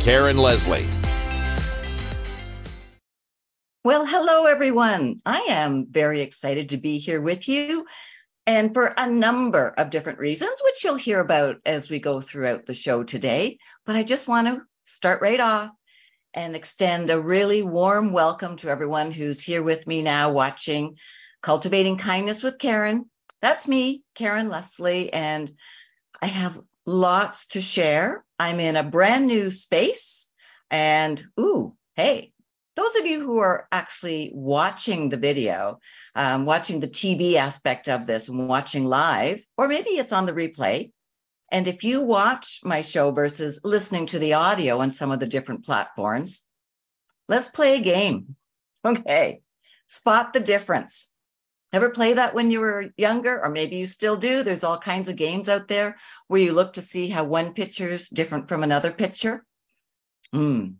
Karen Leslie. Well, hello, everyone. I am very excited to be here with you and for a number of different reasons, which you'll hear about as we go throughout the show today. But I just want to start right off and extend a really warm welcome to everyone who's here with me now watching Cultivating Kindness with Karen. That's me, Karen Leslie, and I have lots to share. I'm in a brand new space and ooh, hey, those of you who are actually watching the video, um, watching the TV aspect of this and watching live, or maybe it's on the replay, and if you watch my show versus listening to the audio on some of the different platforms, let's play a game. Okay. Spot the difference. Ever play that when you were younger, or maybe you still do? There's all kinds of games out there where you look to see how one picture is different from another picture. Hmm,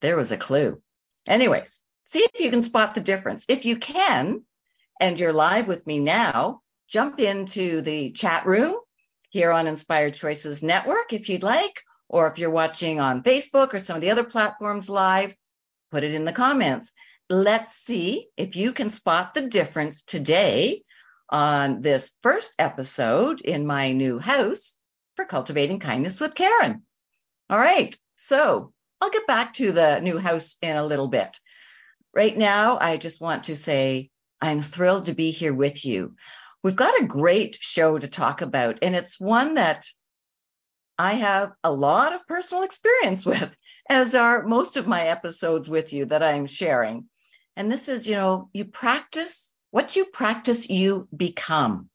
there was a clue. Anyways, see if you can spot the difference. If you can, and you're live with me now, jump into the chat room here on Inspired Choices Network if you'd like, or if you're watching on Facebook or some of the other platforms live, put it in the comments. Let's see if you can spot the difference today on this first episode in my new house for Cultivating Kindness with Karen. All right, so I'll get back to the new house in a little bit. Right now, I just want to say I'm thrilled to be here with you. We've got a great show to talk about, and it's one that I have a lot of personal experience with, as are most of my episodes with you that I'm sharing. And this is, you know, you practice what you practice, you become.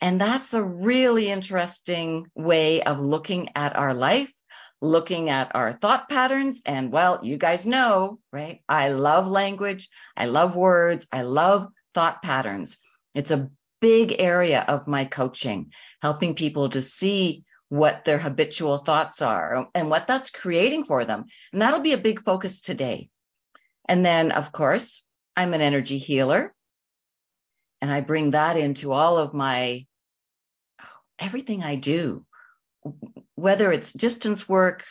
And that's a really interesting way of looking at our life, looking at our thought patterns. And well, you guys know, right? I love language. I love words. I love thought patterns. It's a big area of my coaching, helping people to see what their habitual thoughts are and what that's creating for them. And that'll be a big focus today. And then, of course, I'm an energy healer. And I bring that into all of my everything I do, whether it's distance work,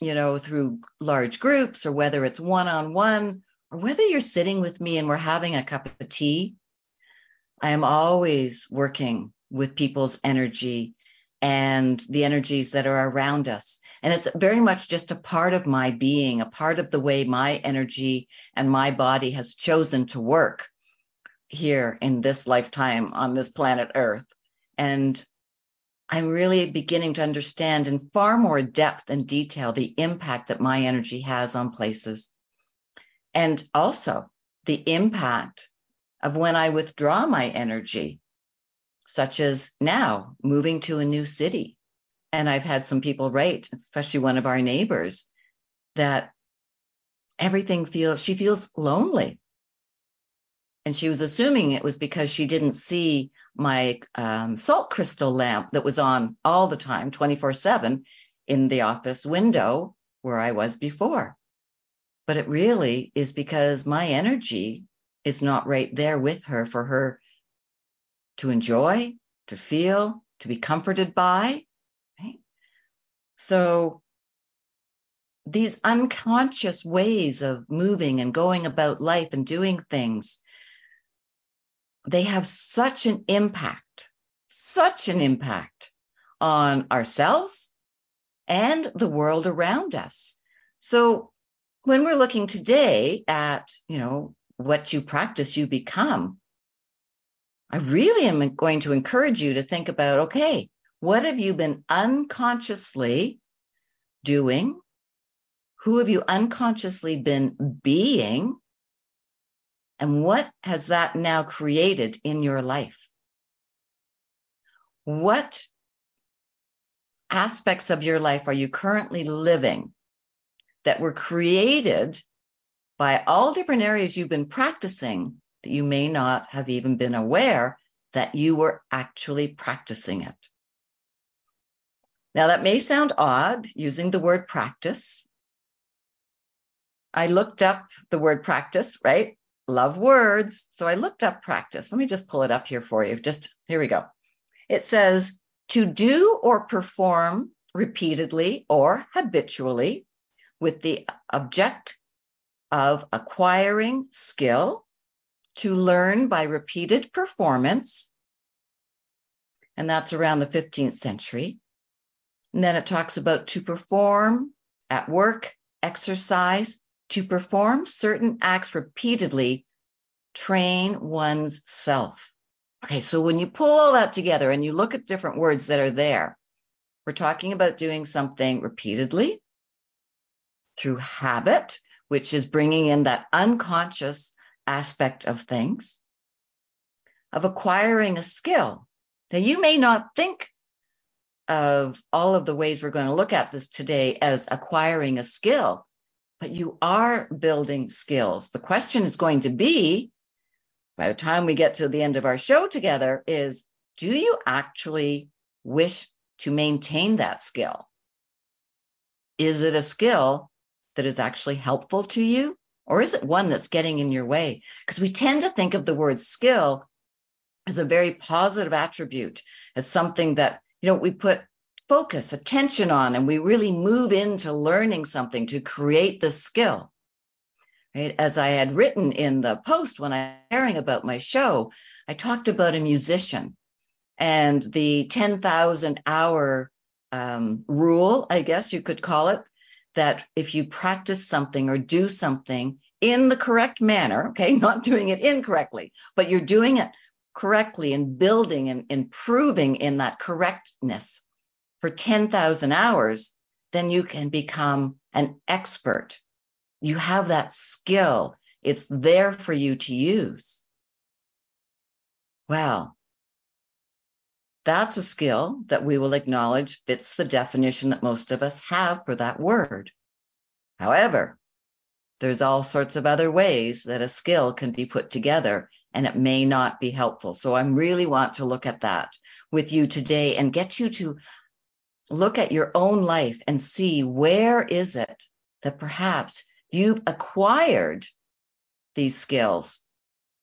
you know, through large groups or whether it's one on one or whether you're sitting with me and we're having a cup of tea I am always working with people's energy and the energies that are around us. And it's very much just a part of my being, a part of the way my energy and my body has chosen to work here in this lifetime on this planet Earth. And I'm really beginning to understand in far more depth and detail the impact that my energy has on places. And also the impact of when I withdraw my energy, such as now moving to a new city. And I've had some people write, especially one of our neighbors, that everything feels, she feels lonely. And she was assuming it was because she didn't see my um, salt crystal lamp that was on all the time, 24 7 in the office window where I was before. But it really is because my energy is not right there with her for her to enjoy, to feel, to be comforted by. Right? So these unconscious ways of moving and going about life and doing things, they have such an impact, such an impact on ourselves and the world around us. So when we're looking today at, you know, what you practice, you become. I really am going to encourage you to think about okay, what have you been unconsciously doing? Who have you unconsciously been being? And what has that now created in your life? What aspects of your life are you currently living that were created by all different areas you've been practicing that you may not have even been aware that you were actually practicing it. Now, that may sound odd using the word practice. I looked up the word practice, right? Love words. So I looked up practice. Let me just pull it up here for you. Just here we go. It says to do or perform repeatedly or habitually with the object of acquiring skill, to learn by repeated performance. And that's around the 15th century. And then it talks about to perform at work, exercise, to perform certain acts repeatedly, train one's self. Okay, so when you pull all that together and you look at different words that are there, we're talking about doing something repeatedly through habit, which is bringing in that unconscious aspect of things, of acquiring a skill. that you may not think of all of the ways we're going to look at this today as acquiring a skill, but you are building skills. The question is going to be, by the time we get to the end of our show together, is do you actually wish to maintain that skill? Is it a skill that is actually helpful to you? Or is it one that's getting in your way? Because we tend to think of the word skill as a very positive attribute, as something that you know, we put focus, attention on, and we really move into learning something to create the skill. Right? As I had written in the post when I was sharing about my show, I talked about a musician and the 10,000 hour um, rule, I guess you could call it, that if you practice something or do something in the correct manner, okay, not doing it incorrectly, but you're doing it correctly and building and improving in that correctness for 10,000 hours, then you can become an expert. You have that skill. It's there for you to use. Well, that's a skill that we will acknowledge fits the definition that most of us have for that word. However, there's all sorts of other ways that a skill can be put together and it may not be helpful. So I really want to look at that with you today and get you to look at your own life and see where is it that perhaps you've acquired these skills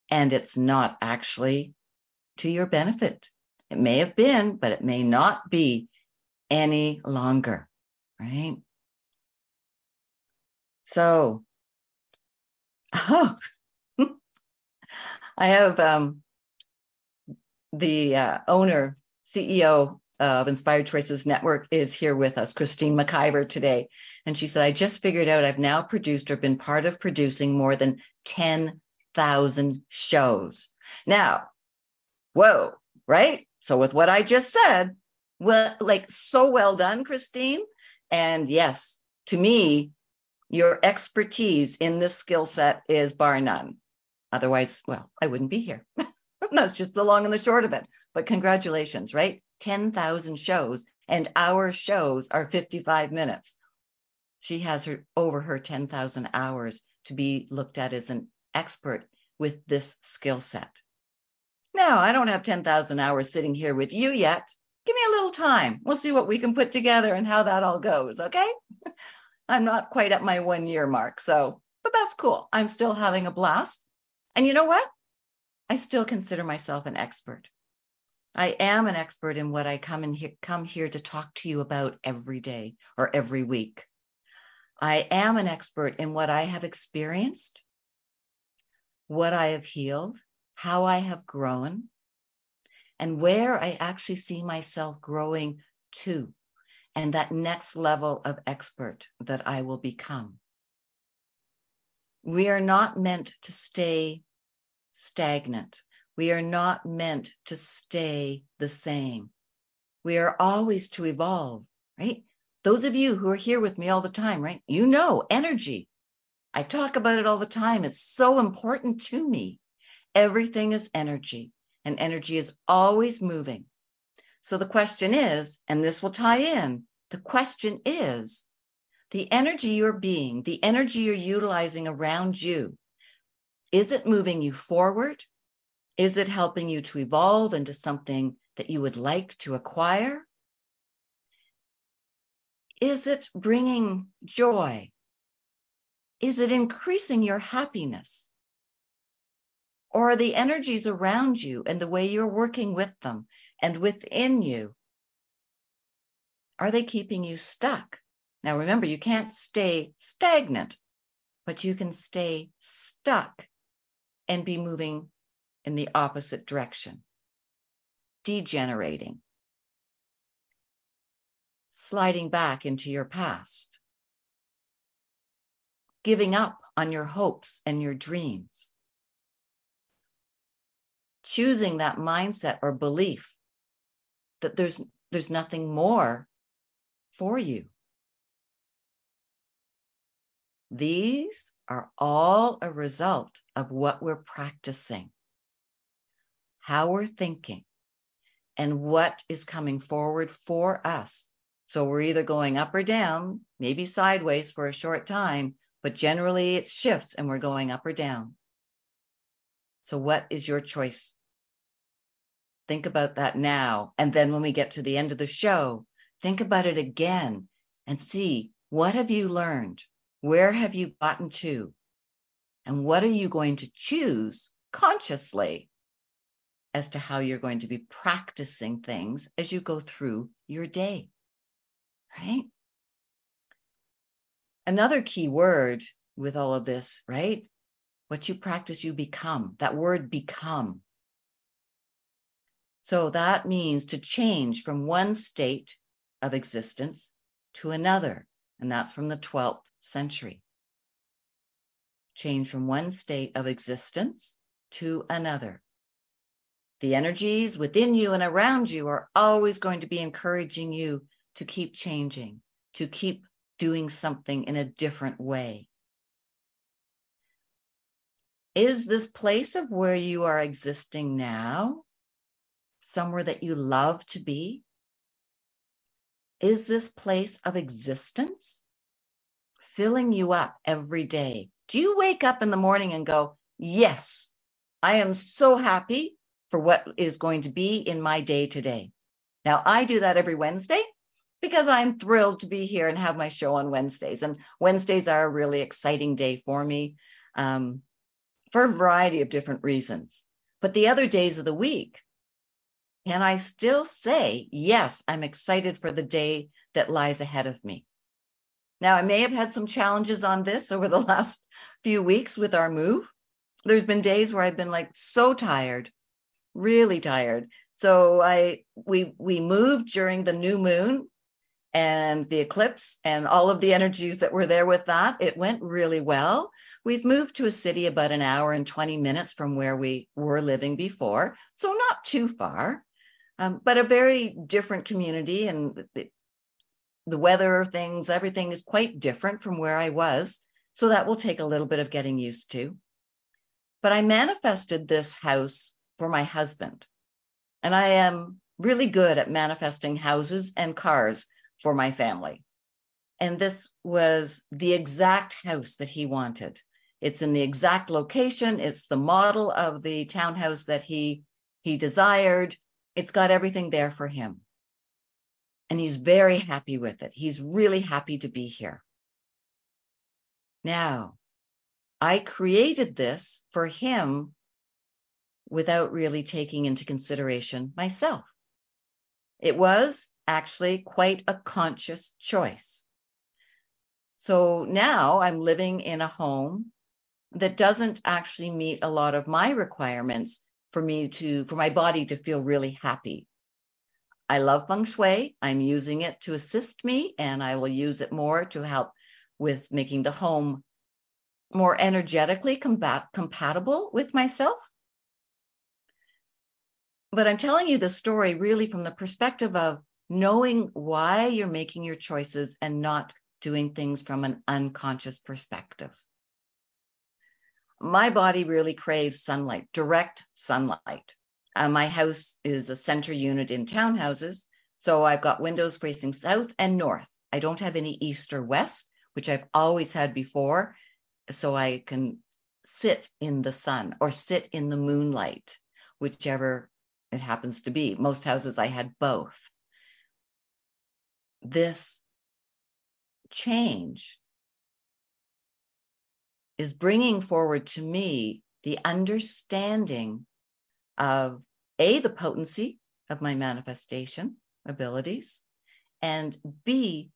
and it's not actually to your benefit. It may have been, but it may not be any longer, right? So, oh, I have um, the uh, owner, CEO of Inspired Choices Network is here with us, Christine McIver today. And she said, I just figured out I've now produced or been part of producing more than 10,000 shows. Now, whoa, right? So with what I just said, well, like so well done, Christine. And yes, to me, your expertise in this skill set is bar none. Otherwise, well, I wouldn't be here. That's just the long and the short of it. But congratulations, right? 10,000 shows and our shows are 55 minutes. She has her over her 10,000 hours to be looked at as an expert with this skill set. Now, I don't have 10,000 hours sitting here with you yet. Give me a little time. We'll see what we can put together and how that all goes, okay? I'm not quite at my one year mark, so, but that's cool. I'm still having a blast. And you know what? I still consider myself an expert. I am an expert in what I come in here, come here to talk to you about every day or every week. I am an expert in what I have experienced, what I have healed, how I have grown, and where I actually see myself growing to, and that next level of expert that I will become. We are not meant to stay stagnant. We are not meant to stay the same. We are always to evolve, right? Those of you who are here with me all the time, right? You know energy. I talk about it all the time. It's so important to me. Everything is energy, and energy is always moving. So the question is, and this will tie in, the question is, The energy you're being, the energy you're utilizing around you, is it moving you forward? Is it helping you to evolve into something that you would like to acquire? Is it bringing joy? Is it increasing your happiness? Or are the energies around you and the way you're working with them and within you, are they keeping you stuck? Now remember, you can't stay stagnant, but you can stay stuck and be moving in the opposite direction, degenerating, sliding back into your past, giving up on your hopes and your dreams, choosing that mindset or belief that there's there's nothing more for you. These are all a result of what we're practicing, how we're thinking, and what is coming forward for us. So we're either going up or down, maybe sideways for a short time, but generally it shifts and we're going up or down. So what is your choice? Think about that now. And then when we get to the end of the show, think about it again and see what have you learned? Where have you gotten to? And what are you going to choose consciously as to how you're going to be practicing things as you go through your day? Right? Another key word with all of this, right? What you practice, you become. That word become. So that means to change from one state of existence to another, and that's from the 12th century. Change from one state of existence to another. The energies within you and around you are always going to be encouraging you to keep changing, to keep doing something in a different way. Is this place of where you are existing now somewhere that you love to be? Is this place of existence filling you up every day? Do you wake up in the morning and go, Yes, I am so happy for what is going to be in my day today? Now, I do that every Wednesday because I'm thrilled to be here and have my show on Wednesdays. And Wednesdays are a really exciting day for me um, for a variety of different reasons. But the other days of the week, can I still say, yes, I'm excited for the day that lies ahead of me? Now, I may have had some challenges on this over the last few weeks with our move. There's been days where I've been like so tired, really tired. So I we we moved during the new moon and the eclipse and all of the energies that were there with that. It went really well. We've moved to a city about an hour and 20 minutes from where we were living before, so not too far um, but a very different community and the, the weather things, everything is quite different from where I was. So that will take a little bit of getting used to. But I manifested this house for my husband. And I am really good at manifesting houses and cars for my family. And this was the exact house that he wanted. It's in the exact location. It's the model of the townhouse that he he desired. It's got everything there for him. And he's very happy with it. He's really happy to be here. Now, I created this for him without really taking into consideration myself. It was actually quite a conscious choice. So now I'm living in a home that doesn't actually meet a lot of my requirements for me to, for my body to feel really happy. I love feng shui. I'm using it to assist me, and I will use it more to help with making the home more energetically combat, compatible with myself. But I'm telling you the story really from the perspective of knowing why you're making your choices and not doing things from an unconscious perspective my body really craves sunlight, direct sunlight. Uh, my house is a center unit in townhouses, so I've got windows facing south and north. I don't have any east or west, which I've always had before. So I can sit in the sun or sit in the moonlight, whichever it happens to be. Most houses I had both. This change is bringing forward to me the understanding of A, the potency of my manifestation abilities, and B,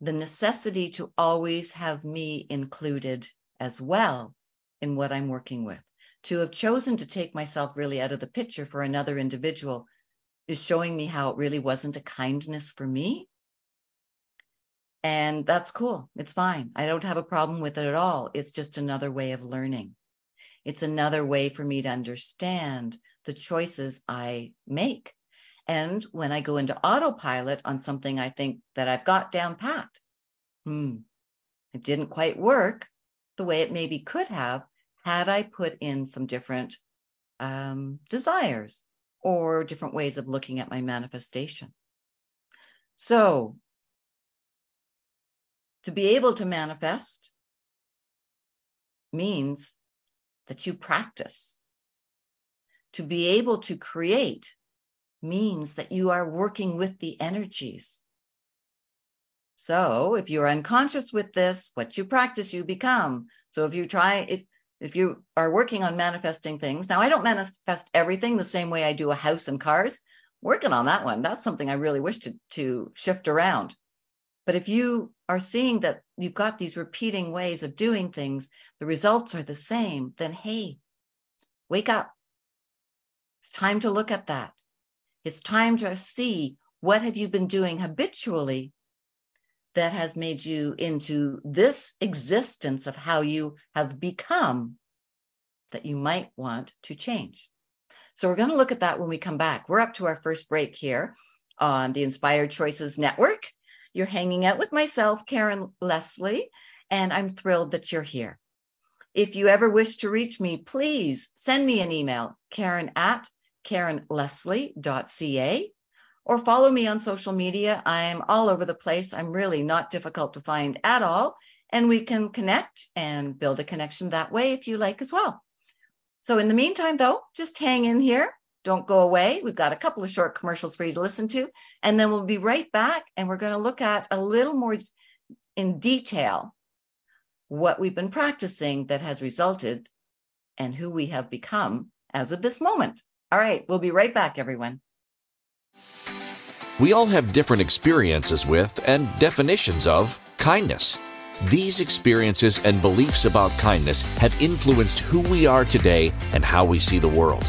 the necessity to always have me included as well in what I'm working with. To have chosen to take myself really out of the picture for another individual is showing me how it really wasn't a kindness for me. And that's cool. It's fine. I don't have a problem with it at all. It's just another way of learning. It's another way for me to understand the choices I make. And when I go into autopilot on something I think that I've got down pat, hmm, it didn't quite work the way it maybe could have had I put in some different um, desires or different ways of looking at my manifestation. So, to be able to manifest means that you practice. To be able to create means that you are working with the energies. So if you're unconscious with this, what you practice, you become. So if you try, if if you are working on manifesting things, now I don't manifest everything the same way I do a house and cars. Working on that one, that's something I really wish to to shift around. But if you are seeing that you've got these repeating ways of doing things, the results are the same, then hey, wake up. It's time to look at that. It's time to see what have you been doing habitually that has made you into this existence of how you have become that you might want to change. So we're going to look at that when we come back. We're up to our first break here on the Inspired Choices Network. You're hanging out with myself, Karen Leslie, and I'm thrilled that you're here. If you ever wish to reach me, please send me an email, karen at karenleslie.ca or follow me on social media. I'm all over the place. I'm really not difficult to find at all. And we can connect and build a connection that way if you like as well. So in the meantime, though, just hang in here. Don't go away. We've got a couple of short commercials for you to listen to, and then we'll be right back and we're going to look at a little more in detail what we've been practicing that has resulted and who we have become as of this moment. All right, we'll be right back, everyone. We all have different experiences with and definitions of kindness. These experiences and beliefs about kindness have influenced who we are today and how we see the world.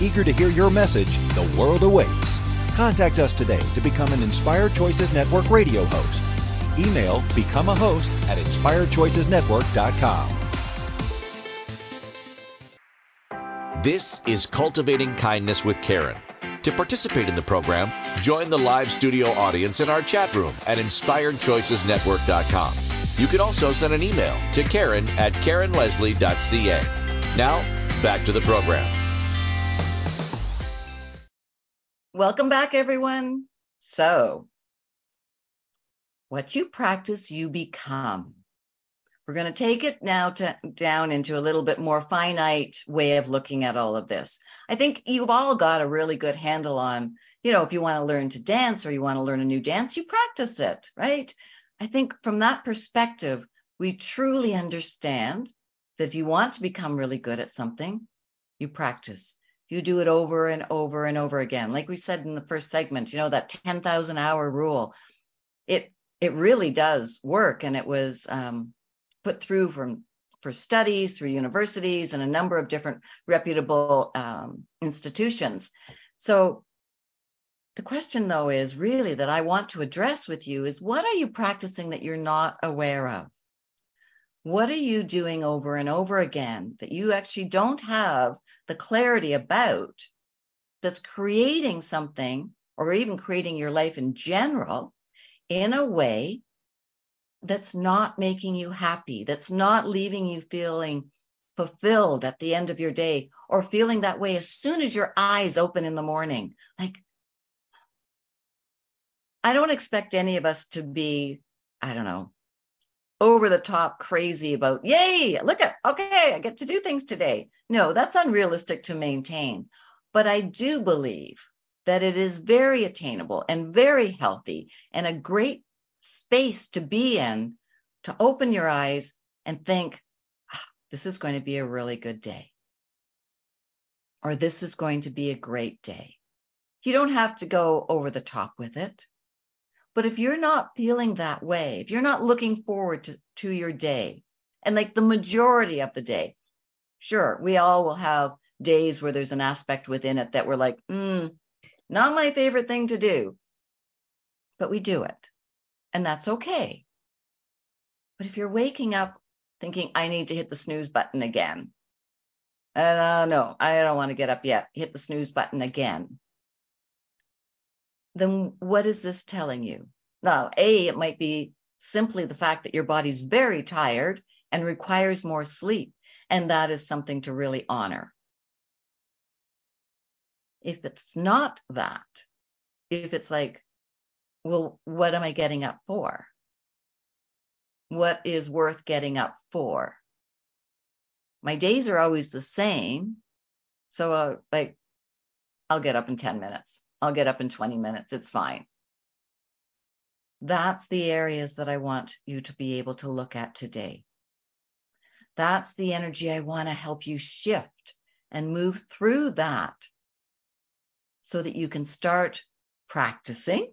Eager to hear your message, the world awaits. Contact us today to become an Inspired Choices Network radio host. Email become a host at inspiredchoicesnetwork.com. This is Cultivating Kindness with Karen. To participate in the program, join the live studio audience in our chat room at inspiredchoicesnetwork.com. You can also send an email to Karen at karenleslie.ca. Now, back to the program. Welcome back, everyone. So, what you practice, you become. We're going to take it now to, down into a little bit more finite way of looking at all of this. I think you've all got a really good handle on, you know, if you want to learn to dance or you want to learn a new dance, you practice it, right? I think from that perspective, we truly understand that if you want to become really good at something, you practice. You do it over and over and over again. Like we said in the first segment, you know, that 10,000 hour rule, it, it really does work. And it was, um, put through from for studies through universities and a number of different reputable um, institutions. So the question though is really that I want to address with you is what are you practicing that you're not aware of? What are you doing over and over again that you actually don't have the clarity about that's creating something or even creating your life in general in a way that's not making you happy, that's not leaving you feeling fulfilled at the end of your day or feeling that way as soon as your eyes open in the morning. Like, I don't expect any of us to be, I don't know, over the top crazy about, yay, look at, okay, I get to do things today. No, that's unrealistic to maintain. But I do believe that it is very attainable and very healthy and a great space to be in to open your eyes and think, ah, this is going to be a really good day. Or this is going to be a great day. You don't have to go over the top with it. But if you're not feeling that way, if you're not looking forward to, to your day and like the majority of the day, sure, we all will have days where there's an aspect within it that we're like, mm, not my favorite thing to do, but we do it and that's okay. But if you're waking up thinking, I need to hit the snooze button again, uh, no, I don't want to get up yet, hit the snooze button again, then what is this telling you? Now, A, it might be simply the fact that your body's very tired and requires more sleep. And that is something to really honor. If it's not that, if it's like, well, what am I getting up for? What is worth getting up for? My days are always the same. So, uh, like, I'll get up in 10 minutes. I'll get up in 20 minutes. It's fine. That's the areas that I want you to be able to look at today. That's the energy I want to help you shift and move through that so that you can start practicing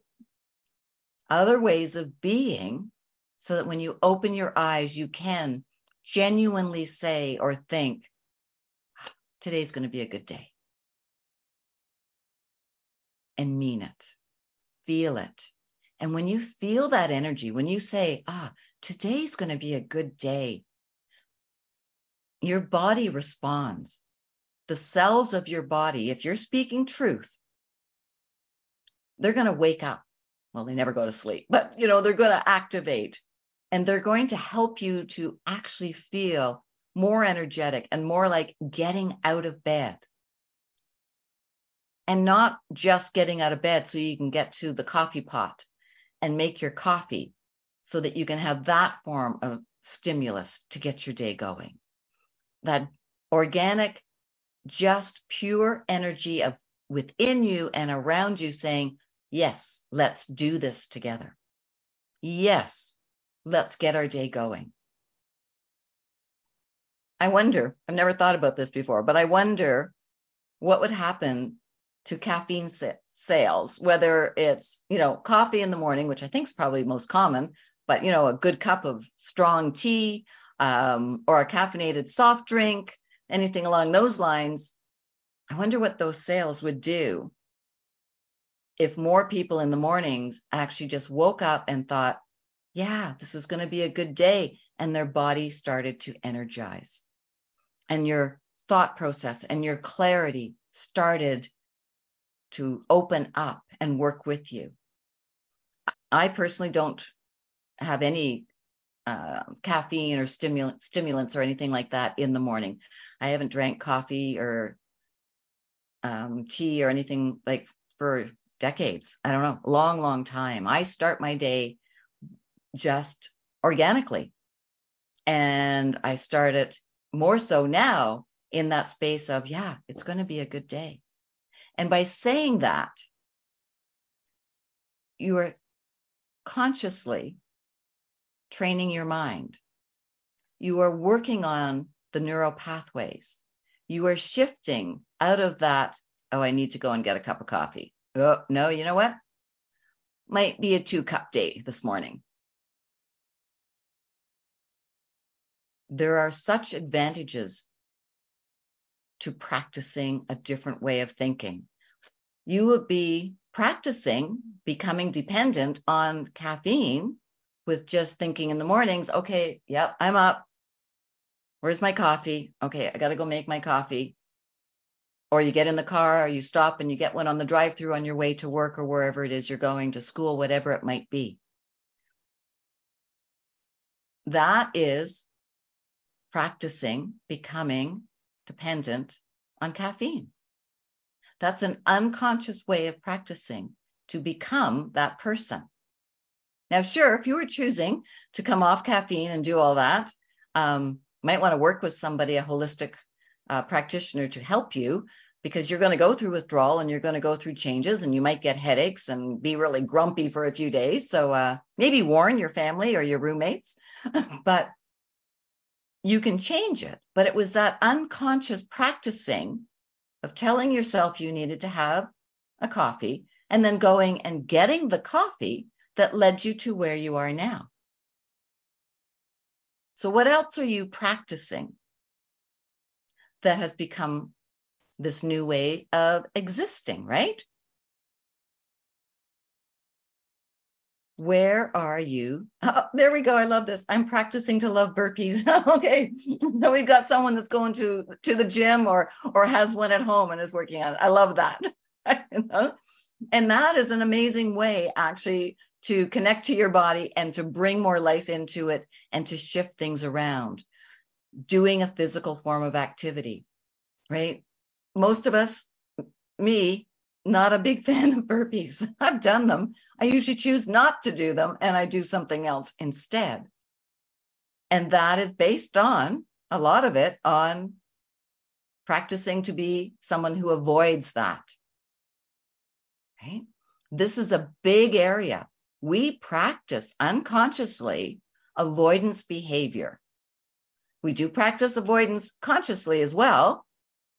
other ways of being so that when you open your eyes, you can genuinely say or think, ah, today's going to be a good day. And mean it, feel it. And when you feel that energy, when you say, ah, today's going to be a good day, your body responds. The cells of your body, if you're speaking truth, they're going to wake up well, they never go to sleep, but you know, they're going to activate and they're going to help you to actually feel more energetic and more like getting out of bed. And not just getting out of bed so you can get to the coffee pot and make your coffee so that you can have that form of stimulus to get your day going. That organic, just pure energy of within you and around you saying, Yes, let's do this together. Yes, let's get our day going. I wonder, I've never thought about this before, but I wonder what would happen to caffeine sales, whether it's, you know, coffee in the morning, which I think is probably most common, but, you know, a good cup of strong tea um, or a caffeinated soft drink, anything along those lines. I wonder what those sales would do if more people in the mornings actually just woke up and thought, yeah, this is going to be a good day, and their body started to energize, and your thought process and your clarity started to open up and work with you. I personally don't have any uh, caffeine or stimulant, stimulants or anything like that in the morning. I haven't drank coffee or um, tea or anything like for decades. I don't know, long, long time. I start my day just organically. And I start it more so now in that space of, yeah, it's going to be a good day. And by saying that, you are consciously training your mind. You are working on the neural pathways. You are shifting out of that, oh, I need to go and get a cup of coffee. Oh, no, you know what? Might be a two cup day this morning. There are such advantages to practicing a different way of thinking. You would be practicing becoming dependent on caffeine with just thinking in the mornings, okay, yep, I'm up. Where's my coffee? Okay, I got to go make my coffee. Or you get in the car or you stop and you get one on the drive through on your way to work or wherever it is you're going to school, whatever it might be. That is practicing becoming dependent on caffeine. That's an unconscious way of practicing to become that person. Now, sure, if you were choosing to come off caffeine and do all that, um, might want to work with somebody, a holistic uh, practitioner to help you because you're going to go through withdrawal and you're going to go through changes and you might get headaches and be really grumpy for a few days. So uh, maybe warn your family or your roommates, but you can change it. But it was that unconscious practicing of telling yourself you needed to have a coffee and then going and getting the coffee that led you to where you are now. So, what else are you practicing that has become this new way of existing, right? Where are you? Oh, there we go. I love this. I'm practicing to love burpees. okay. So we've got someone that's going to to the gym or or has one at home and is working on it. I love that. and that is an amazing way actually to connect to your body and to bring more life into it and to shift things around. Doing a physical form of activity, right? Most of us, me, not a big fan of burpees. I've done them. I usually choose not to do them and I do something else instead. And that is based on a lot of it on practicing to be someone who avoids that. Right? This is a big area. We practice unconsciously avoidance behavior. We do practice avoidance consciously as well,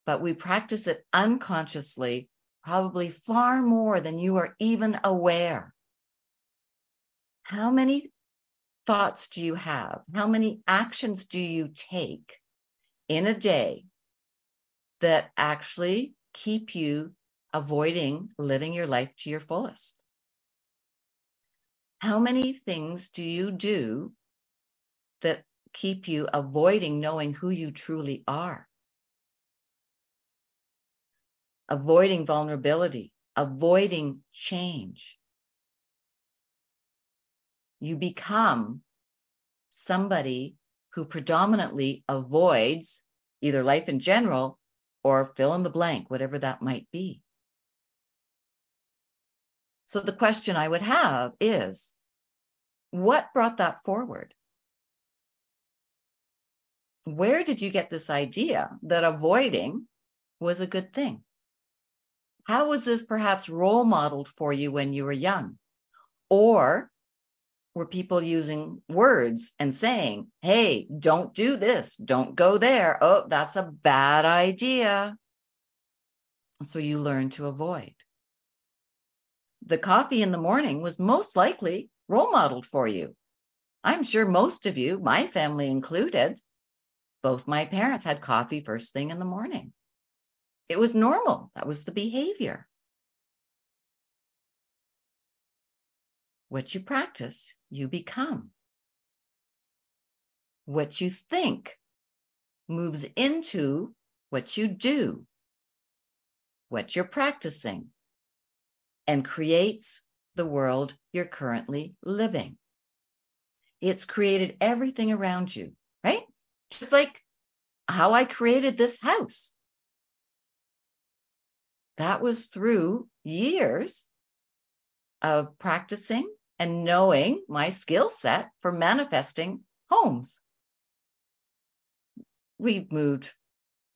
but we practice it unconsciously probably far more than you are even aware. How many thoughts do you have? How many actions do you take in a day that actually keep you avoiding living your life to your fullest? How many things do you do that keep you avoiding knowing who you truly are? Avoiding vulnerability, avoiding change. You become somebody who predominantly avoids either life in general or fill in the blank, whatever that might be. So the question I would have is what brought that forward? Where did you get this idea that avoiding was a good thing? How was this perhaps role modeled for you when you were young? Or were people using words and saying, hey, don't do this, don't go there. Oh, that's a bad idea. So you learn to avoid. The coffee in the morning was most likely role modeled for you. I'm sure most of you, my family included, both my parents had coffee first thing in the morning. It was normal. That was the behavior. What you practice, you become. What you think moves into what you do, what you're practicing, and creates the world you're currently living. It's created everything around you, right? Just like how I created this house. That was through years of practicing and knowing my skill set for manifesting homes. we've moved,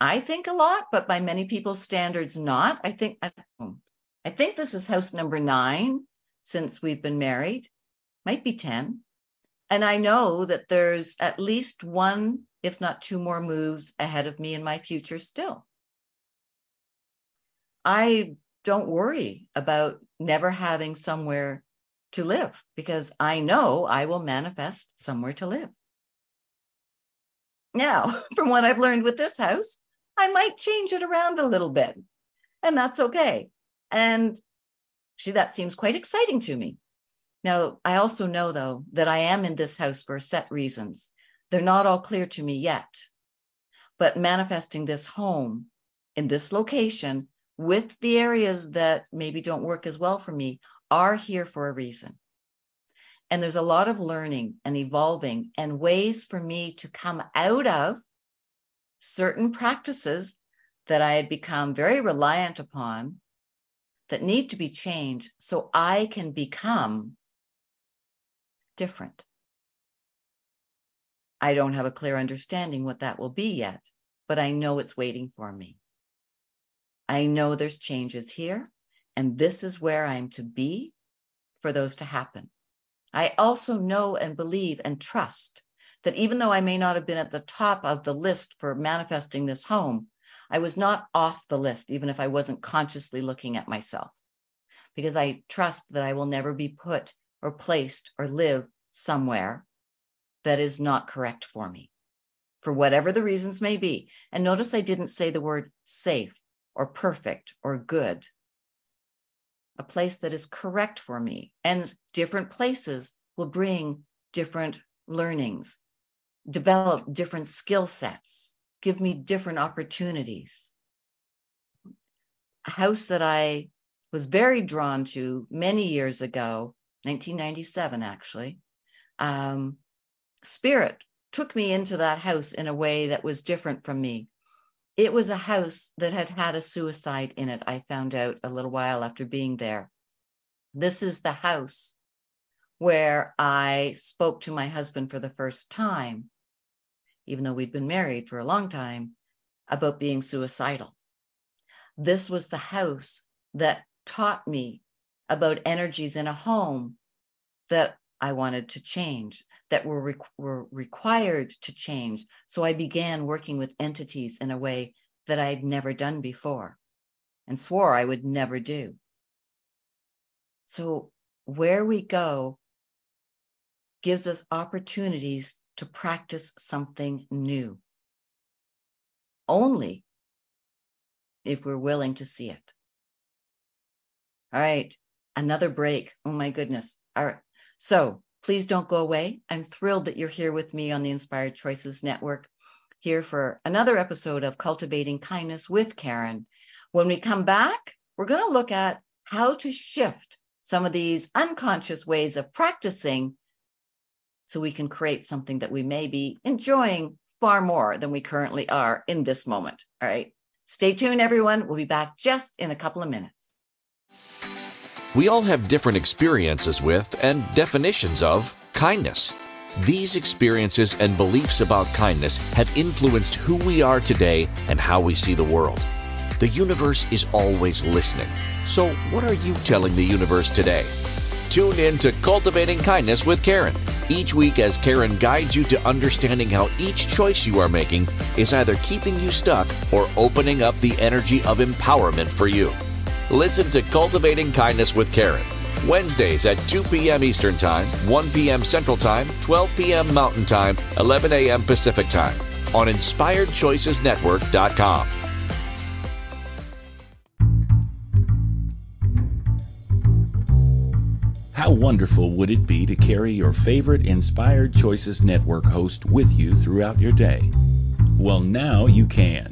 I think a lot, but by many people's standards, not. I think I think this is house number nine since we've been married, might be 10. And I know that there's at least one, if not two more moves ahead of me in my future still. I don't worry about never having somewhere to live because I know I will manifest somewhere to live. Now, from what I've learned with this house, I might change it around a little bit, and that's okay. And see, that seems quite exciting to me. Now, I also know, though, that I am in this house for set reasons. They're not all clear to me yet. But manifesting this home in this location with the areas that maybe don't work as well for me are here for a reason. And there's a lot of learning and evolving and ways for me to come out of certain practices that I had become very reliant upon that need to be changed so I can become different. I don't have a clear understanding what that will be yet, but I know it's waiting for me. I know there's changes here, and this is where I'm to be for those to happen. I also know and believe and trust that even though I may not have been at the top of the list for manifesting this home, I was not off the list, even if I wasn't consciously looking at myself, because I trust that I will never be put or placed or live somewhere that is not correct for me, for whatever the reasons may be. And notice I didn't say the word safe or perfect or good. A place that is correct for me. And different places will bring different learnings, develop different skill sets, give me different opportunities. A house that I was very drawn to many years ago, 1997 actually, um, Spirit took me into that house in a way that was different from me it was a house that had had a suicide in it, I found out a little while after being there. This is the house where I spoke to my husband for the first time, even though we'd been married for a long time, about being suicidal. This was the house that taught me about energies in a home that I wanted to change, that were, re- were required to change. So I began working with entities in a way that I had never done before and swore I would never do. So where we go gives us opportunities to practice something new. Only if we're willing to see it. All right, another break. Oh my goodness. All right. So please don't go away. I'm thrilled that you're here with me on the Inspired Choices Network, here for another episode of Cultivating Kindness with Karen. When we come back, we're going to look at how to shift some of these unconscious ways of practicing so we can create something that we may be enjoying far more than we currently are in this moment. All right. Stay tuned, everyone. We'll be back just in a couple of minutes. We all have different experiences with and definitions of kindness. These experiences and beliefs about kindness have influenced who we are today and how we see the world. The universe is always listening. So, what are you telling the universe today? Tune in to Cultivating Kindness with Karen each week as Karen guides you to understanding how each choice you are making is either keeping you stuck or opening up the energy of empowerment for you. Listen to Cultivating Kindness with Karen. Wednesdays at 2 p.m. Eastern Time, 1 p.m. Central Time, 12 p.m. Mountain Time, 11 a.m. Pacific Time on InspiredChoicesNetwork.com. How wonderful would it be to carry your favorite Inspired Choices Network host with you throughout your day? Well, now you can.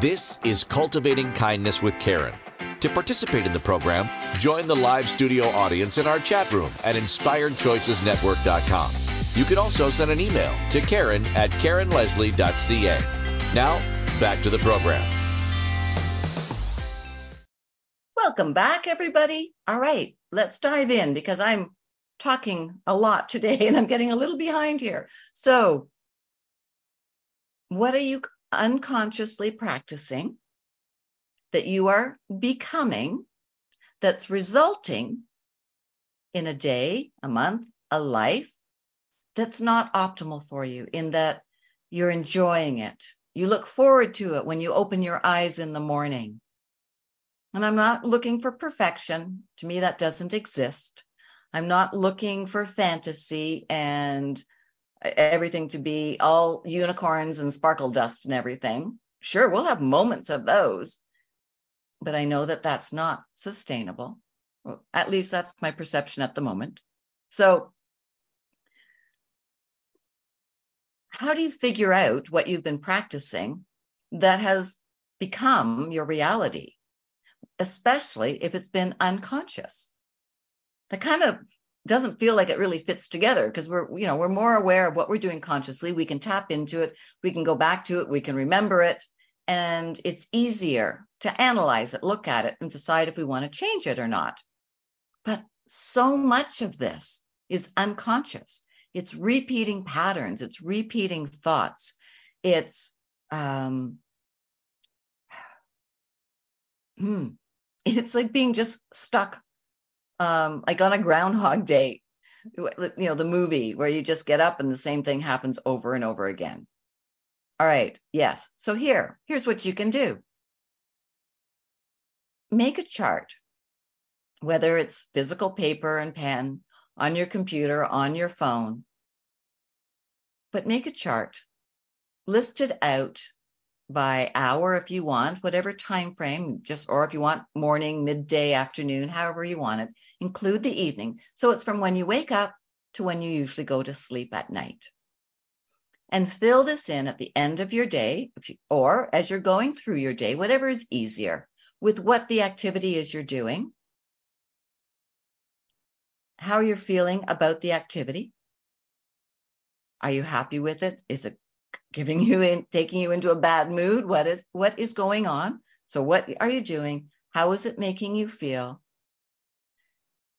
This is Cultivating Kindness with Karen. To participate in the program, join the live studio audience in our chat room at inspiredchoicesnetwork.com. You can also send an email to Karen at KarenLeslie.ca. Now, back to the program. Welcome back, everybody. All right, let's dive in because I'm talking a lot today and I'm getting a little behind here. So, what are you unconsciously practicing that you are becoming that's resulting in a day, a month, a life that's not optimal for you, in that you're enjoying it. You look forward to it when you open your eyes in the morning. And I'm not looking for perfection. To me, that doesn't exist. I'm not looking for fantasy and everything to be all unicorns and sparkle dust and everything. Sure, we'll have moments of those, but I know that that's not sustainable. At least that's my perception at the moment. So, how do you figure out what you've been practicing that has become your reality, especially if it's been unconscious? That kind of doesn't feel like it really fits together because we're you know we're more aware of what we're doing consciously. We can tap into it. We can go back to it. We can remember it. And it's easier to analyze it look at it and decide if we want to change it or not. But so much of this is unconscious. It's repeating patterns. It's repeating thoughts. It's um hmm, it's like being just stuck um, like on a Groundhog Day, you know, the movie where you just get up and the same thing happens over and over again. All right, yes. So here, here's what you can do. Make a chart, whether it's physical paper and pen, on your computer, on your phone, but make a chart. List it out by hour if you want, whatever time frame, just or if you want morning, midday, afternoon, however you want it, include the evening. So it's from when you wake up to when you usually go to sleep at night. And fill this in at the end of your day, you, or as you're going through your day, whatever is easier, with what the activity is you're doing, how you're feeling about the activity. Are you happy with it? Is it giving you in, taking you into a bad mood? What is, what is going on? So what are you doing? How is it making you feel?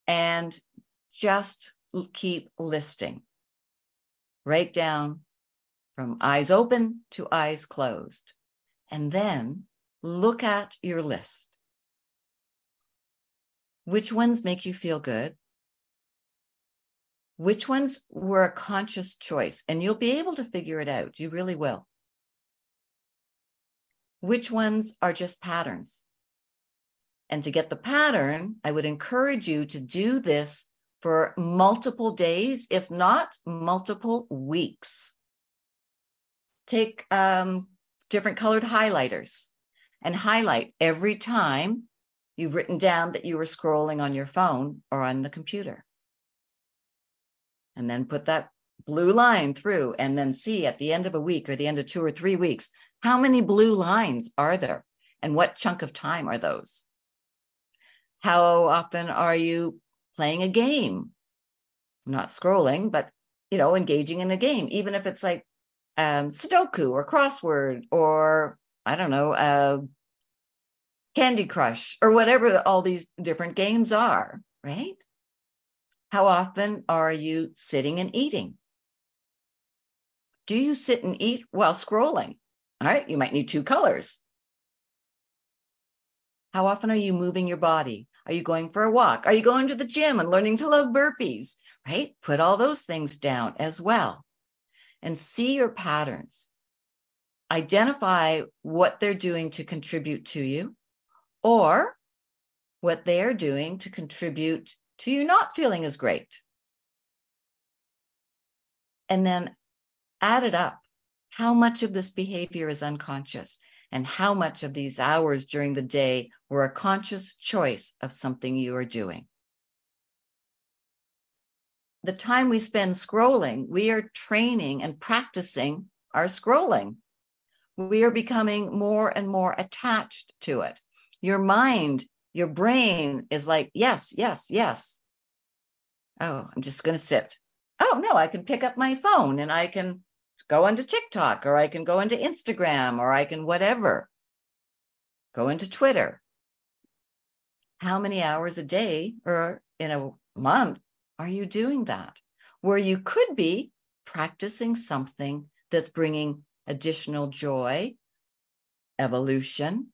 And just keep listing. Write down from eyes open to eyes closed. And then look at your list. Which ones make you feel good? Which ones were a conscious choice, and you'll be able to figure it out. You really will. Which ones are just patterns? And to get the pattern, I would encourage you to do this for multiple days, if not multiple weeks. Take um, different colored highlighters and highlight every time you've written down that you were scrolling on your phone or on the computer and then put that blue line through and then see at the end of a week or the end of two or three weeks, how many blue lines are there and what chunk of time are those? How often are you playing a game? Not scrolling, but you know, engaging in a game, even if it's like um, Sudoku or crossword or I don't know, uh, Candy Crush or whatever all these different games are, right? How often are you sitting and eating? Do you sit and eat while scrolling? All right, you might need two colors. How often are you moving your body? Are you going for a walk? Are you going to the gym and learning to love burpees? Right? Put all those things down as well and see your patterns. Identify what they're doing to contribute to you or what they are doing to contribute to you not feeling as great. And then add it up. How much of this behavior is unconscious and how much of these hours during the day were a conscious choice of something you are doing? the time we spend scrolling, we are training and practicing our scrolling. We are becoming more and more attached to it. Your mind, your brain is like, yes, yes, yes. Oh, I'm just going to sit. Oh, no, I can pick up my phone and I can go into TikTok or I can go into Instagram or I can whatever. Go into Twitter. How many hours a day or in a month are you doing that? Where you could be practicing something that's bringing additional joy, evolution,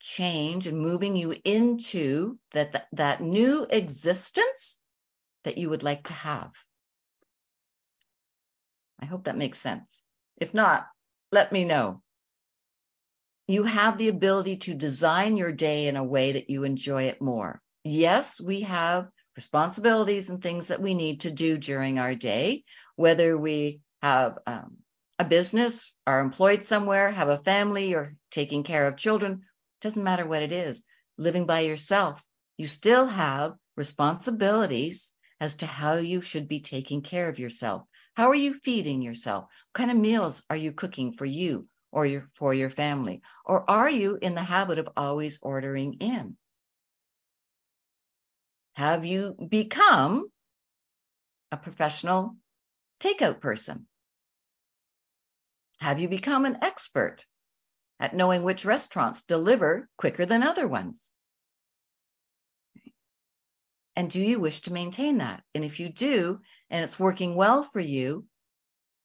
change, and moving you into that, that, that new existence that you would like to have. I hope that makes sense. If not, let me know. You have the ability to design your day in a way that you enjoy it more. Yes, we have responsibilities and things that we need to do during our day, whether we have um, a business, are employed somewhere, have a family, or taking care of children. Doesn't matter what it is. Living by yourself, you still have responsibilities as to how you should be taking care of yourself. How are you feeding yourself? What kind of meals are you cooking for you or your, for your family? Or are you in the habit of always ordering in? Have you become a professional takeout person? Have you become an expert at knowing which restaurants deliver quicker than other ones? And do you wish to maintain that? And if you do, and it's working well for you,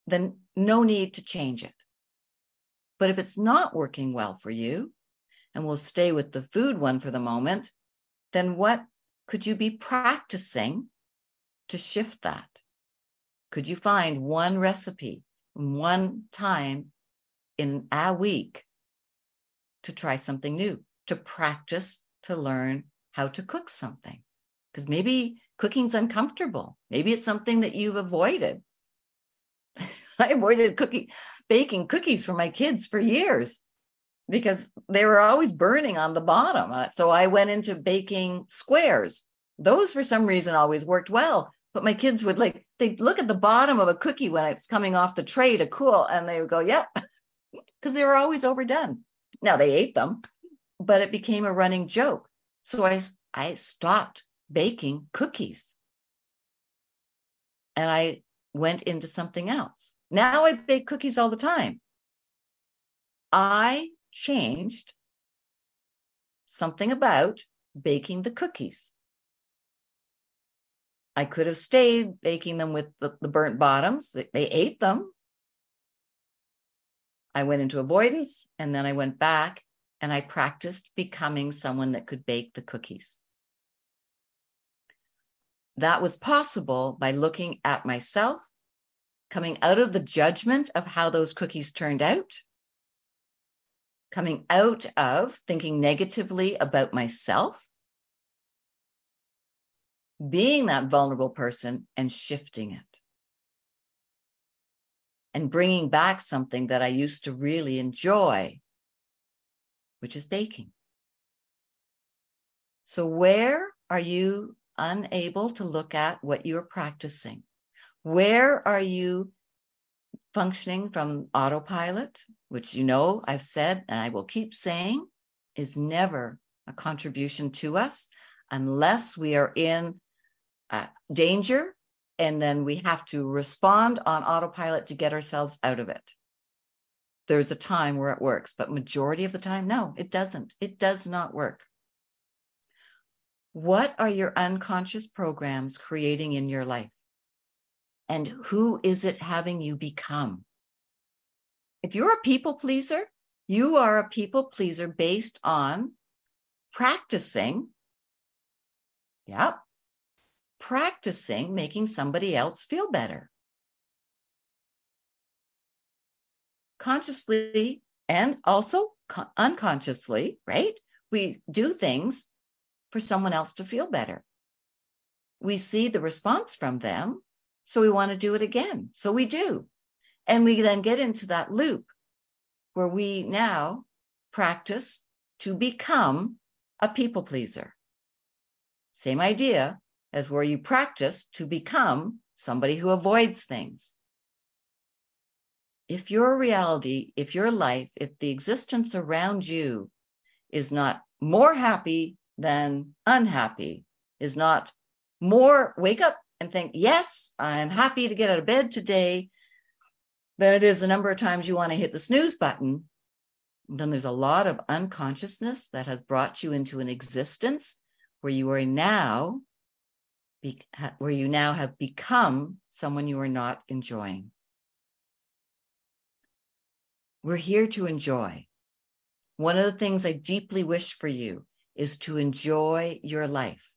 then no need to change it. But if it's not working well for you, and we'll stay with the food one for the moment, then what could you be practicing to shift that? Could you find one recipe, one time in a week to try something new, to practice, to learn how to cook something? Because maybe cooking's uncomfortable. Maybe it's something that you've avoided. I avoided cooking, baking cookies for my kids for years because they were always burning on the bottom. Uh, so I went into baking squares. Those, for some reason, always worked well. But my kids would like, they'd look at the bottom of a cookie when it's coming off the tray to cool, and they would go, yep, because they were always overdone. Now they ate them, but it became a running joke. So I, I stopped baking cookies and I went into something else. Now I bake cookies all the time. I changed something about baking the cookies. I could have stayed baking them with the, the burnt bottoms. They, they ate them. I went into avoidance and then I went back and I practiced becoming someone that could bake the cookies. That was possible by looking at myself, coming out of the judgment of how those cookies turned out, coming out of thinking negatively about myself, being that vulnerable person and shifting it. And bringing back something that I used to really enjoy, which is baking. So, where are you unable to look at what you're practicing? Where are you functioning from autopilot, which you know I've said and I will keep saying is never a contribution to us unless we are in uh, danger and then we have to respond on autopilot to get ourselves out of it. There's a time where it works, but majority of the time, no, it doesn't. It does not work. What are your unconscious programs creating in your life? And who is it having you become? If you're a people pleaser, you are a people pleaser based on practicing, yeah, practicing making somebody else feel better. Consciously and also unconsciously, right? We do things for someone else to feel better. We see the response from them, so we want to do it again. So we do. And we then get into that loop where we now practice to become a people pleaser. Same idea, as where you practice to become somebody who avoids things. If your reality, if your life, if the existence around you is not more happy than unhappy, is not more wake up and think, yes, I'm happy to get out of bed today, than it is the number of times you want to hit the snooze button, then there's a lot of unconsciousness that has brought you into an existence where you are now where you now have become someone you are not enjoying. We're here to enjoy. One of the things I deeply wish for you is to enjoy your life,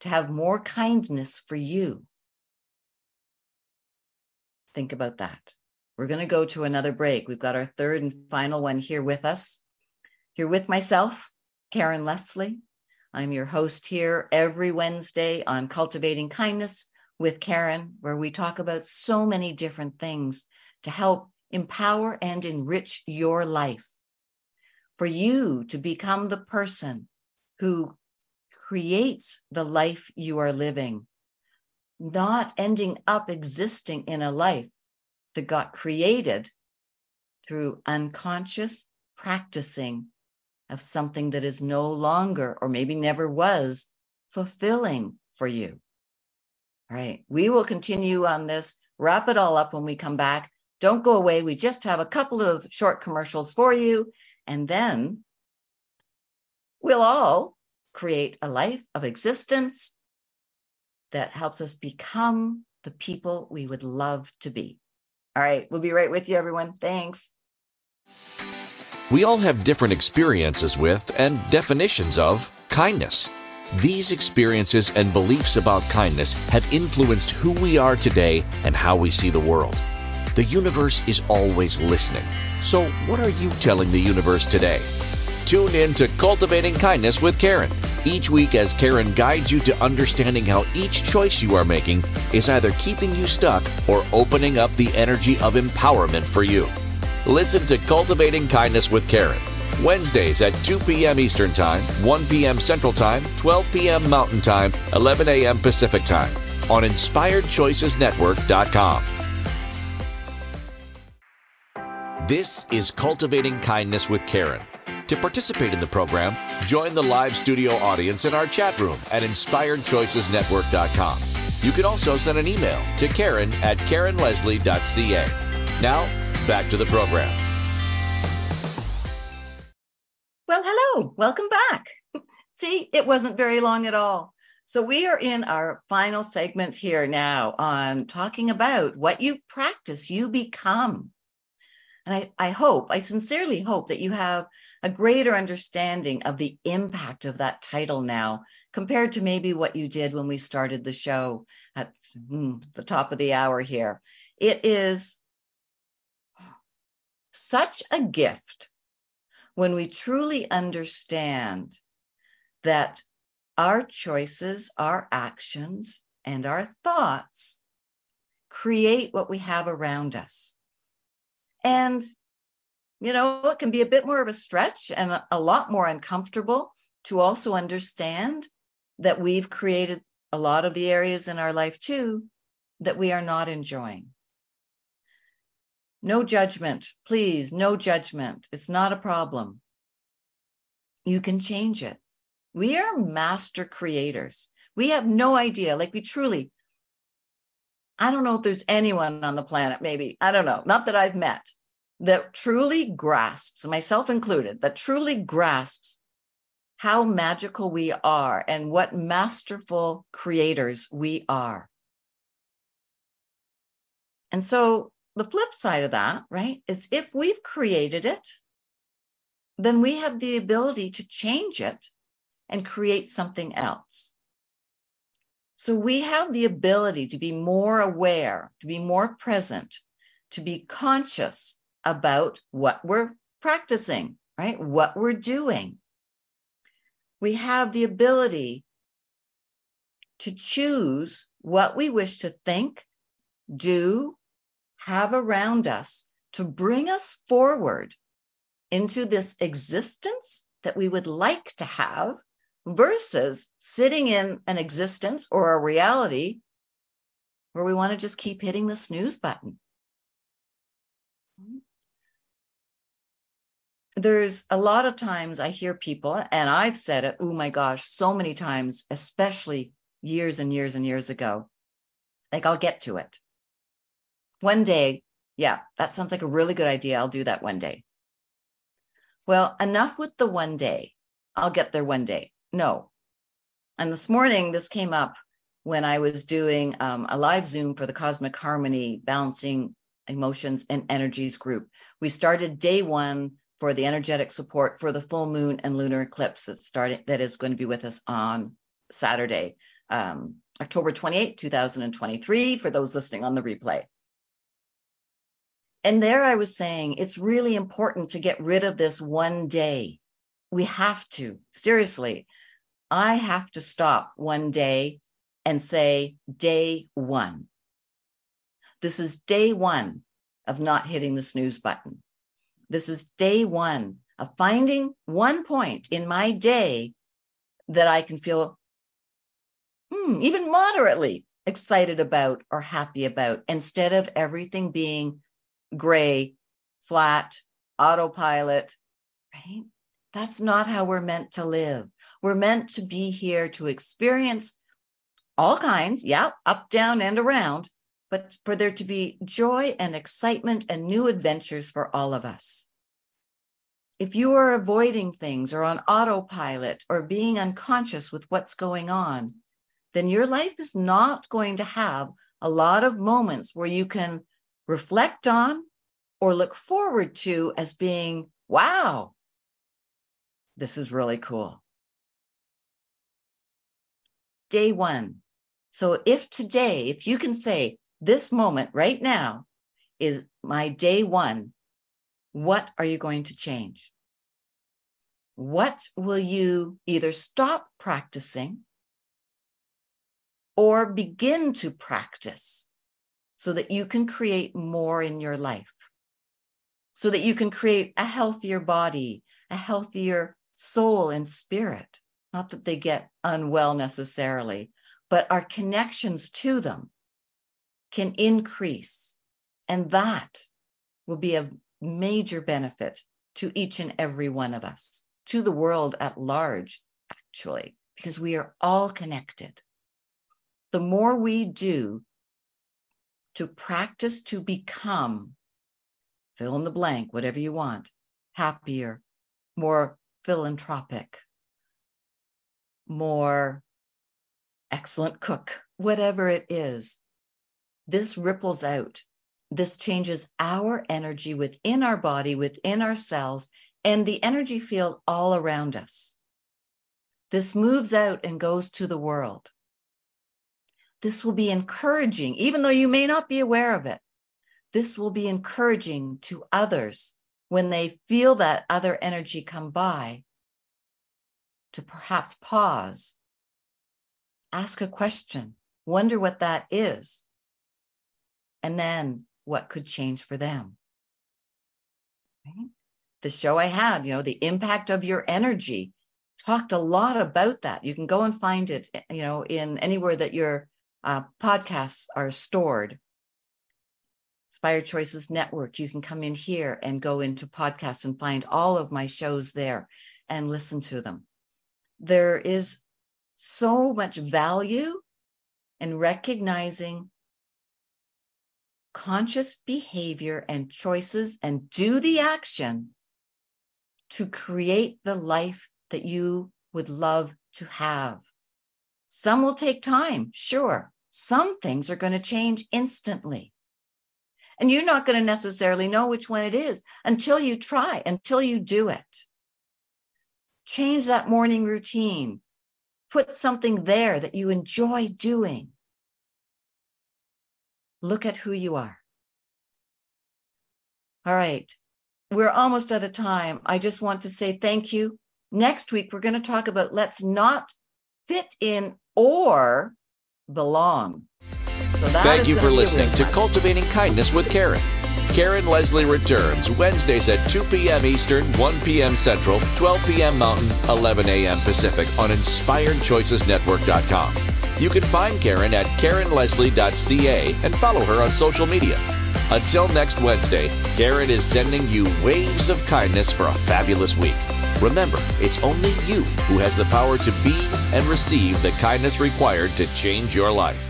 to have more kindness for you. Think about that. We're going to go to another break. We've got our third and final one here with us. Here with myself, Karen Leslie. I'm your host here every Wednesday on Cultivating Kindness with Karen, where we talk about so many different things to help empower and enrich your life. For you to become the person who creates the life you are living, not ending up existing in a life that got created through unconscious practicing of something that is no longer or maybe never was fulfilling for you. All right. We will continue on this, wrap it all up when we come back. Don't go away. We just have a couple of short commercials for you, and then we'll all create a life of existence that helps us become the people we would love to be. All right, we'll be right with you, everyone. Thanks. We all have different experiences with and definitions of kindness. These experiences and beliefs about kindness have influenced who we are today and how we see the world. The universe is always listening. So, what are you telling the universe today? Tune in to Cultivating Kindness with Karen each week as Karen guides you to understanding how each choice you are making is either keeping you stuck or opening up the energy of empowerment for you. Listen to Cultivating Kindness with Karen. Wednesdays at 2 p.m. Eastern Time, 1 p.m. Central Time, 12 p.m. Mountain Time, 11 a.m. Pacific Time on InspiredChoicesNetwork.com. This is Cultivating Kindness with Karen. To participate in the program, join the live studio audience in our chat room at inspiredchoicesnetwork.com. You can also send an email to Karen at KarenLeslie.ca. Now, back to the program. Well, hello, welcome back. See, it wasn't very long at all. So, we are in our final segment here now on talking about what you practice, you become. And I, I hope, I sincerely hope that you have a greater understanding of the impact of that title now compared to maybe what you did when we started the show at hmm, the top of the hour here. It is such a gift when we truly understand that our choices, our actions, and our thoughts create what we have around us. And you know, it can be a bit more of a stretch and a, lot more uncomfortable to also understand that we've created a lot of the areas in our life too that we are not enjoying. No judgment, please, no judgment. It's not a problem. You can change it. We are master creators. We have no idea, like we truly, I don't know if there's anyone on the planet, maybe, I don't know, not that I've met, that truly grasps, myself included, that truly grasps how magical we are and what masterful creators we are. And so the flip side of that, right, is if we've created it, then we have the ability to change it and create something else. So we have the ability to be more aware, to be more present, to be conscious about what we're practicing, right? What we're doing. We have the ability to choose what we wish to think, do, have around us to bring us forward into this existence that we would like to have versus sitting in an existence or a reality where we want to just keep hitting the snooze button. There's a lot of times I hear people, and I've said it, oh my gosh, so many times, especially years and years and years ago. Like, I'll get to it. One day, yeah, that sounds like a really good idea. I'll do that one day. Well, enough with the one day. I'll get there one day. No. And this morning, this came up when I was doing um, a live Zoom for the Cosmic Harmony Balancing Emotions and Energies group. We started day one for the energetic support for the full moon and lunar eclipse that started that is going to be with us on Saturday, um, October 28, 2023, for those listening on the replay. And there I was saying it's really important to get rid of this one day. We have to, seriously. I have to stop one day and say, day one. This is day one of not hitting the snooze button. This is day one of finding one point in my day that I can feel hmm, even moderately excited about or happy about instead of everything being gray, flat, autopilot, right? That's not how we're meant to live. We're meant to be here to experience all kinds, yeah, up, down, and around, but for there to be joy and excitement and new adventures for all of us. If you are avoiding things or on autopilot or being unconscious with what's going on, then your life is not going to have a lot of moments where you can reflect on or look forward to as being, wow, this is really cool. Day one. So if today, if you can say this moment right now is my day one, what are you going to change? What will you either stop practicing or begin to practice so that you can create more in your life? So that you can create a healthier body, a healthier soul and spirit. Not that they get unwell necessarily, but our connections to them can increase. And that will be a major benefit to each and every one of us, to the world at large, actually, because we are all connected. The more we do to practice to become, fill in the blank, whatever you want, happier, more philanthropic, more excellent cook, whatever it is, this ripples out. This changes our energy within our body, within our cells, and the energy field all around us. This moves out and goes to the world. This will be encouraging, even though you may not be aware of it. This will be encouraging to others when they feel that other energy come by to perhaps pause, ask a question, wonder what that is, and then what could change for them. Right? The show I had, you know, the impact of your energy, talked a lot about that. You can go and find it, you know, in anywhere that your uh, podcasts are stored. Inspired Choices Network. You can come in here and go into podcasts and find all of my shows there and listen to them. There is so much value in recognizing conscious behavior and choices and do the action to create the life that you would love to have. Some will take time, sure. Some things are going to change instantly. And you're not going to necessarily know which one it is until you try, until you do it. Change that morning routine. Put something there that you enjoy doing look at who you are. All right. We're almost out of time. I just want to say thank you. Next week, we're going to talk about let's not fit in or belong. So Thank you for listening to Cultivating Kindness with Karen. Karen Leslie returns Wednesdays at 2 p.m. Eastern, 1 p.m. Central, 12 p.m. Mountain, 11 a.m. Pacific on InspiredChoicesNetwork.com. You can find Karen at KarenLeslie.ca and follow her on social media. Until next Wednesday, Karen is sending you waves of kindness for a fabulous week. Remember, it's only you who has the power to be and receive the kindness required to change your life.